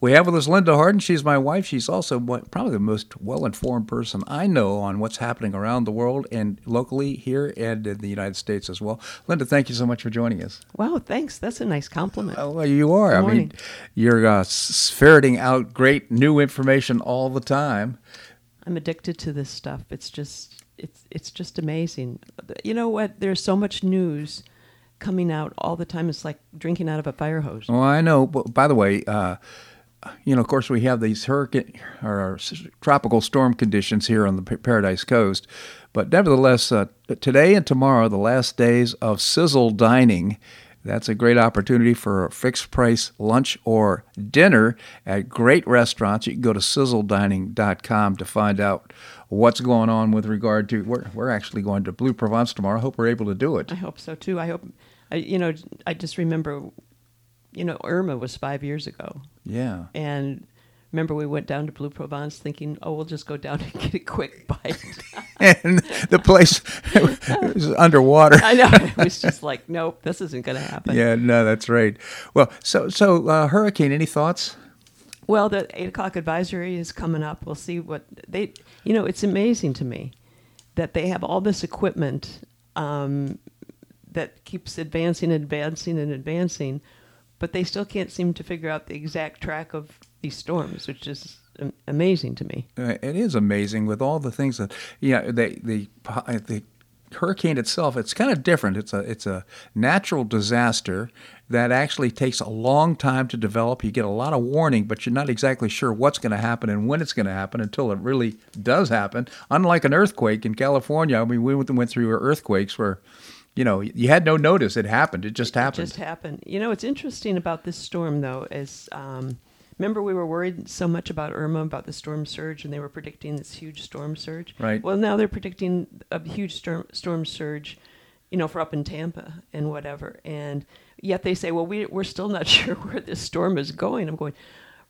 Speaker 1: We have with us Linda Harden. She's my wife. She's also probably the most well informed person I know on what's happening around the world and locally here and in the United States as well. Linda, thank you so much for joining us.
Speaker 6: Wow, thanks. That's a nice compliment.
Speaker 1: Oh, well, you are. Good I morning. mean, you're uh, ferreting out great new information all the time.
Speaker 6: I'm addicted to this stuff. It's just it's it's just amazing. You know what? There's so much news coming out all the time. It's like drinking out of a fire hose.
Speaker 1: Oh, I know. But by the way, uh, you know, of course, we have these hurricane or tropical storm conditions here on the Paradise Coast. But nevertheless, uh, today and tomorrow, the last days of sizzle dining. That's a great opportunity for a fixed price lunch or dinner at great restaurants. You can go to sizzledining.com to find out what's going on with regard to. We're, we're actually going to Blue Provence tomorrow. I hope we're able to do it.
Speaker 6: I hope so too. I hope, I, you know, I just remember you know, Irma was five years ago.
Speaker 1: Yeah.
Speaker 6: And remember, we went down to Blue Provence thinking, oh, we'll just go down and get a quick bite.
Speaker 1: and the place was underwater.
Speaker 6: I know. It was just like, nope, this isn't going to happen.
Speaker 1: Yeah, no, that's right. Well, so so uh, hurricane. Any thoughts?
Speaker 6: Well, the eight o'clock advisory is coming up. We'll see what they. You know, it's amazing to me that they have all this equipment um, that keeps advancing, advancing, and advancing but they still can't seem to figure out the exact track of these storms, which is amazing to me.
Speaker 1: Uh, it is amazing with all the things that yeah the the the hurricane itself it's kind of different. It's a it's a natural disaster that actually takes a long time to develop. You get a lot of warning, but you're not exactly sure what's going to happen and when it's going to happen until it really does happen. Unlike an earthquake in California, I mean, we went through earthquakes where you know, you had no notice. It happened. It just happened.
Speaker 6: It just happened. You know, it's interesting about this storm, though, is um, remember we were worried so much about Irma, about the storm surge, and they were predicting this huge storm surge.
Speaker 1: Right.
Speaker 6: Well, now they're predicting a huge storm storm surge, you know, for up in Tampa and whatever. And yet they say, well, we we're still not sure where this storm is going. I'm going.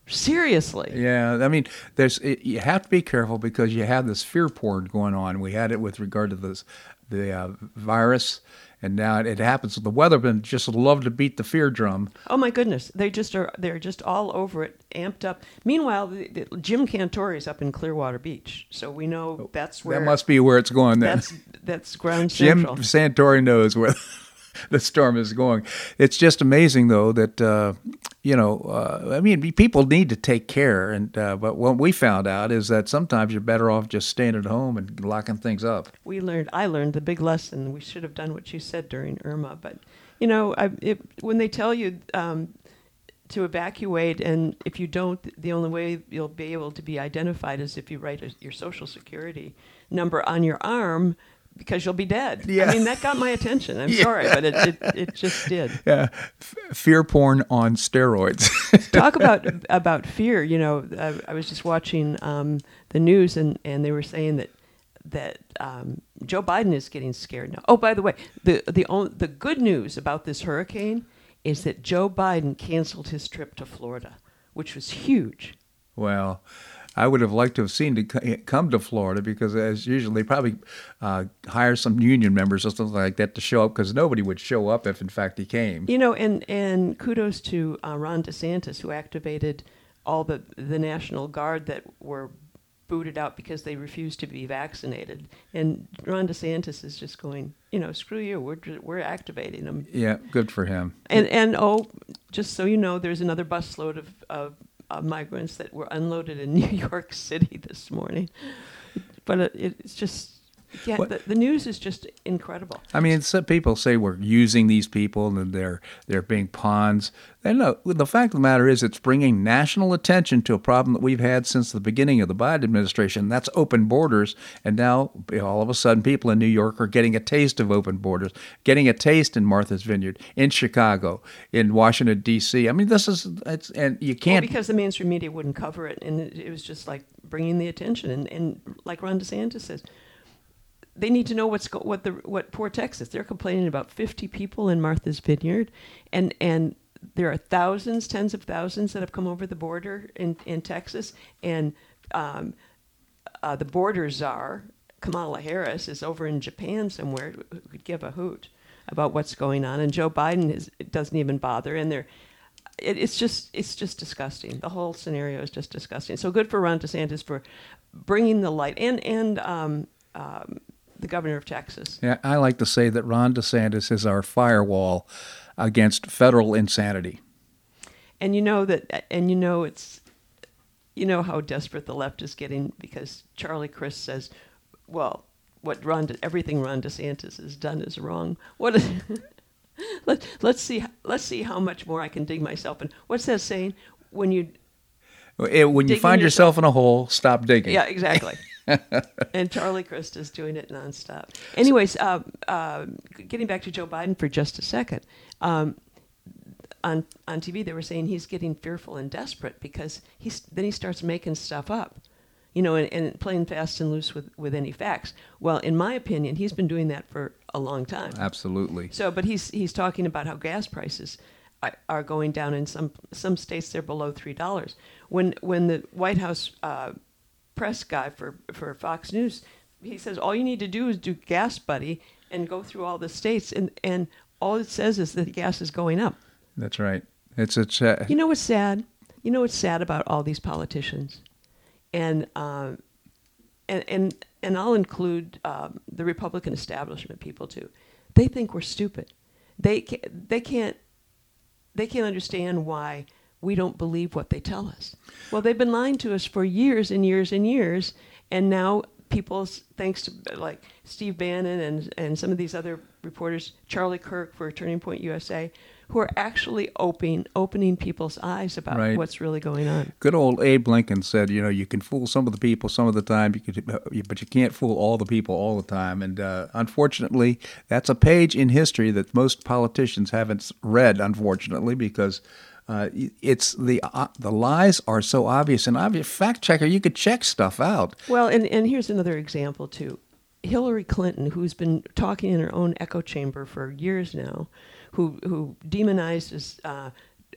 Speaker 6: Seriously.
Speaker 1: Yeah, I mean, there's it, you have to be careful because you have this fear porn going on. We had it with regard to this the uh, virus, and now it, it happens. The weathermen just love to beat the fear drum.
Speaker 6: Oh my goodness, they just are. They're just all over it, amped up. Meanwhile, the, the, Jim Cantore is up in Clearwater Beach, so we know oh, that's where
Speaker 1: that must be where it's going. Then
Speaker 6: that's that's ground
Speaker 1: Jim central. Cantore knows where. the storm is going. It's just amazing, though, that uh, you know. Uh, I mean, people need to take care, and uh, but what we found out is that sometimes you're better off just staying at home and locking things up.
Speaker 6: We learned. I learned the big lesson. We should have done what you said during Irma, but you know, I, it, when they tell you. Um, to evacuate, and if you don't, the only way you'll be able to be identified is if you write a, your social security number on your arm because you'll be dead. Yeah. I mean, that got my attention. I'm yeah. sorry, but it, it, it, just did.
Speaker 1: Yeah. F- fear porn on steroids.
Speaker 6: Talk about about fear. You know, I, I was just watching um, the news, and, and they were saying that that um, Joe Biden is getting scared now. Oh, by the way, the the only, the good news about this hurricane is that Joe Biden canceled his trip to Florida, which was huge.
Speaker 1: Well, I would have liked to have seen to come to Florida because, as usual, they probably uh, hire some union members or something like that to show up because nobody would show up if, in fact, he came.
Speaker 6: You know, and and kudos to uh, Ron DeSantis who activated all the the National Guard that were booted out because they refused to be vaccinated. And Ron DeSantis is just going, you know, screw you. We're we're activating them.
Speaker 1: Yeah, good for him.
Speaker 6: And and oh, just so you know, there's another busload of, of uh, migrants that were unloaded in New York City this morning. But it, it's just yeah, the, the, news is just incredible.
Speaker 1: I mean, some people say we're using these people and they're they're being pawns. And no, the fact of the matter is, it's bringing national attention to a problem that we've had since the beginning of the Biden administration. That's open borders, and now all of a sudden, people in New York are getting a taste of open borders, getting a taste in Martha's Vineyard, in Chicago, in Washington D.C. I mean, this is it's and you can't
Speaker 6: well, because the mainstream media wouldn't cover it, and it, it was just like bringing the attention, and, and like Ron DeSantis says they need to know what's go- what the what poor Texas. They're complaining about 50 people in Martha's Vineyard, and and there are thousands, tens of thousands that have come over the border in, in Texas, and um, uh, the border czar, Kamala Harris, is over in Japan somewhere who could give a hoot about what's going on, and Joe Biden is, doesn't even bother, and they're it, it's just it's just disgusting. The whole scenario is just disgusting. So good for Ron DeSantis for bringing the light, and and um, um, the governor of Texas.
Speaker 1: Yeah, I like to say that Ron DeSantis is our firewall against federal insanity.
Speaker 6: And you know that, and you know it's, you know how desperate the left is getting because Charlie Crist says, well, what Ron, De, everything Ron DeSantis has done is wrong. What? Is, let let's see let's see how much more I can dig myself in. What's that saying? When you
Speaker 1: it, when you find yourself, yourself in a hole, stop digging.
Speaker 6: Yeah, exactly. and Charlie Crist is doing it nonstop. Anyways, uh, uh, getting back to Joe Biden for just a second. Um, on on TV, they were saying he's getting fearful and desperate because he's then he starts making stuff up, you know, and, and playing fast and loose with with any facts. Well, in my opinion, he's been doing that for a long time.
Speaker 1: Absolutely.
Speaker 6: So, but he's he's talking about how gas prices are going down in some some states. They're below three dollars. When when the White House uh, press guy for for Fox News, he says all you need to do is do Gas Buddy and go through all the states, and and all it says is that the gas is going up.
Speaker 1: That's right. It's a. Cha-
Speaker 6: you know what's sad? You know what's sad about all these politicians, and um, and and and I'll include um, the Republican establishment people too. They think we're stupid. They can't, they can't they can't understand why we don't believe what they tell us. Well, they've been lying to us for years and years and years, and now people, thanks to like Steve Bannon and and some of these other reporters, Charlie Kirk for Turning Point USA, who are actually opening opening people's eyes about right. what's really going on.
Speaker 1: Good old Abe Lincoln said, you know, you can fool some of the people some of the time, you could, but you can't fool all the people all the time. And uh, unfortunately, that's a page in history that most politicians haven't read. Unfortunately, because uh, it's the uh, the lies are so obvious and obvious. Fact checker, you could check stuff out.
Speaker 6: Well, and and here's another example too. Hillary Clinton, who's been talking in her own echo chamber for years now, who who demonizes uh,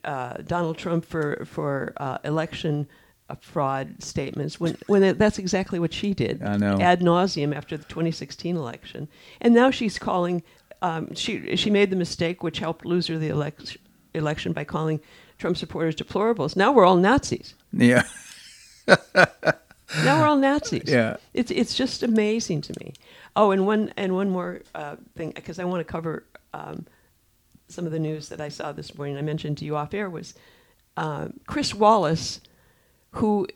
Speaker 6: uh, Donald Trump for for uh, election uh, fraud statements when when that's exactly what she did.
Speaker 1: I know
Speaker 6: ad nauseum after the 2016 election, and now she's calling. Um, she she made the mistake which helped lose her the election election by calling Trump supporters deplorables. Now we're all Nazis.
Speaker 1: Yeah.
Speaker 6: now we're all Nazis.
Speaker 1: Yeah.
Speaker 6: It's it's just amazing to me. Oh, and one and one more uh, thing because I want to cover um, some of the news that I saw this morning. I mentioned to you off air was uh, Chris Wallace, who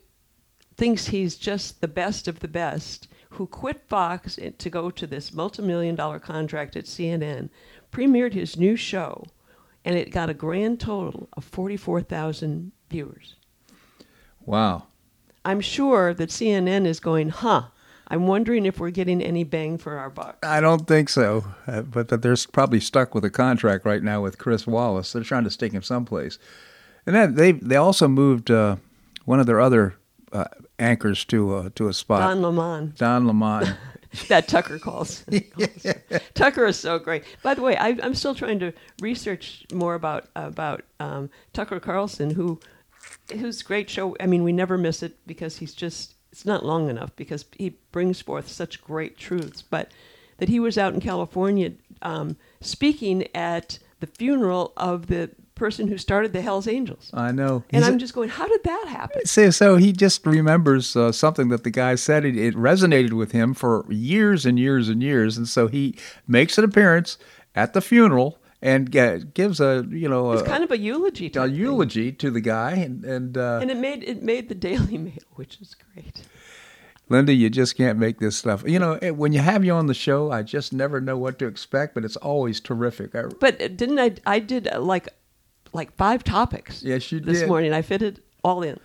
Speaker 6: thinks he's just the best of the best, who quit Fox to go to this multi-million dollar contract at CNN, premiered his new show, and it got a grand total of 44,000 viewers.
Speaker 1: Wow.
Speaker 6: I'm sure that CNN is going, huh, I'm wondering if we're getting any bang for our buck.
Speaker 1: I don't think so, uh, but, but they're probably stuck with a contract right now with Chris Wallace. They're trying to stick him someplace. And then they they also moved uh, one of their other uh, anchors to uh, to a spot.
Speaker 6: Don Lemon.
Speaker 1: Don Lemon.
Speaker 6: that Tucker calls. Tucker is so great. By the way, I, am still trying to research more about about um, Tucker Carlson, who whose great show. I mean, we never miss it because he's just it's not long enough because he brings forth such great truths. But that he was out in California um, speaking at the funeral of the person who started the Hell's Angels.
Speaker 1: I know.
Speaker 6: And He's I'm just going, how did that happen?
Speaker 1: So, so he just remembers uh, something that the guy said. It, it, resonated with him for years and years and years. And so he makes an appearance at the funeral and gives a you know
Speaker 6: it's a, kind of a eulogy
Speaker 1: a eulogy to the guy and and uh,
Speaker 6: and it made it made the Daily Mail, which is great.
Speaker 1: Linda, you just can't make this stuff. You know, when you have you on the show, I just never know what to expect, but it's always terrific. I,
Speaker 6: but didn't I? I did uh, like like five topics.
Speaker 1: Yes, you
Speaker 6: this
Speaker 1: did.
Speaker 6: morning. I fitted all in.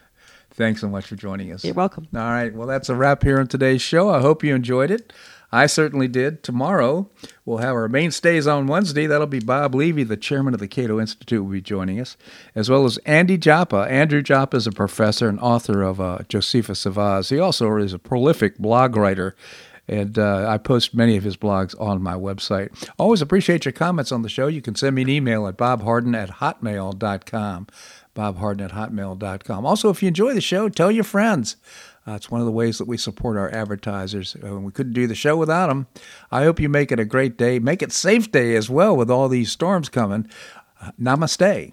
Speaker 1: Thanks so much for joining us.
Speaker 6: You're welcome.
Speaker 1: All right. Well, that's a wrap here on today's show. I hope you enjoyed it. I certainly did. Tomorrow, we'll have our mainstays on Wednesday. That'll be Bob Levy, the chairman of the Cato Institute, will be joining us, as well as Andy Joppa. Andrew Joppa is a professor and author of uh, Josephus of Oz. He also is a prolific blog writer And uh, I post many of his blogs on my website. Always appreciate your comments on the show. You can send me an email at bobharden at hotmail.com. Bobharden at hotmail.com. Also, if you enjoy the show, tell your friends. Uh, it's one of the ways that we support our advertisers. Uh, we couldn't do the show without them. I hope you make it a great day. Make it safe day as well with all these storms coming. Uh, namaste.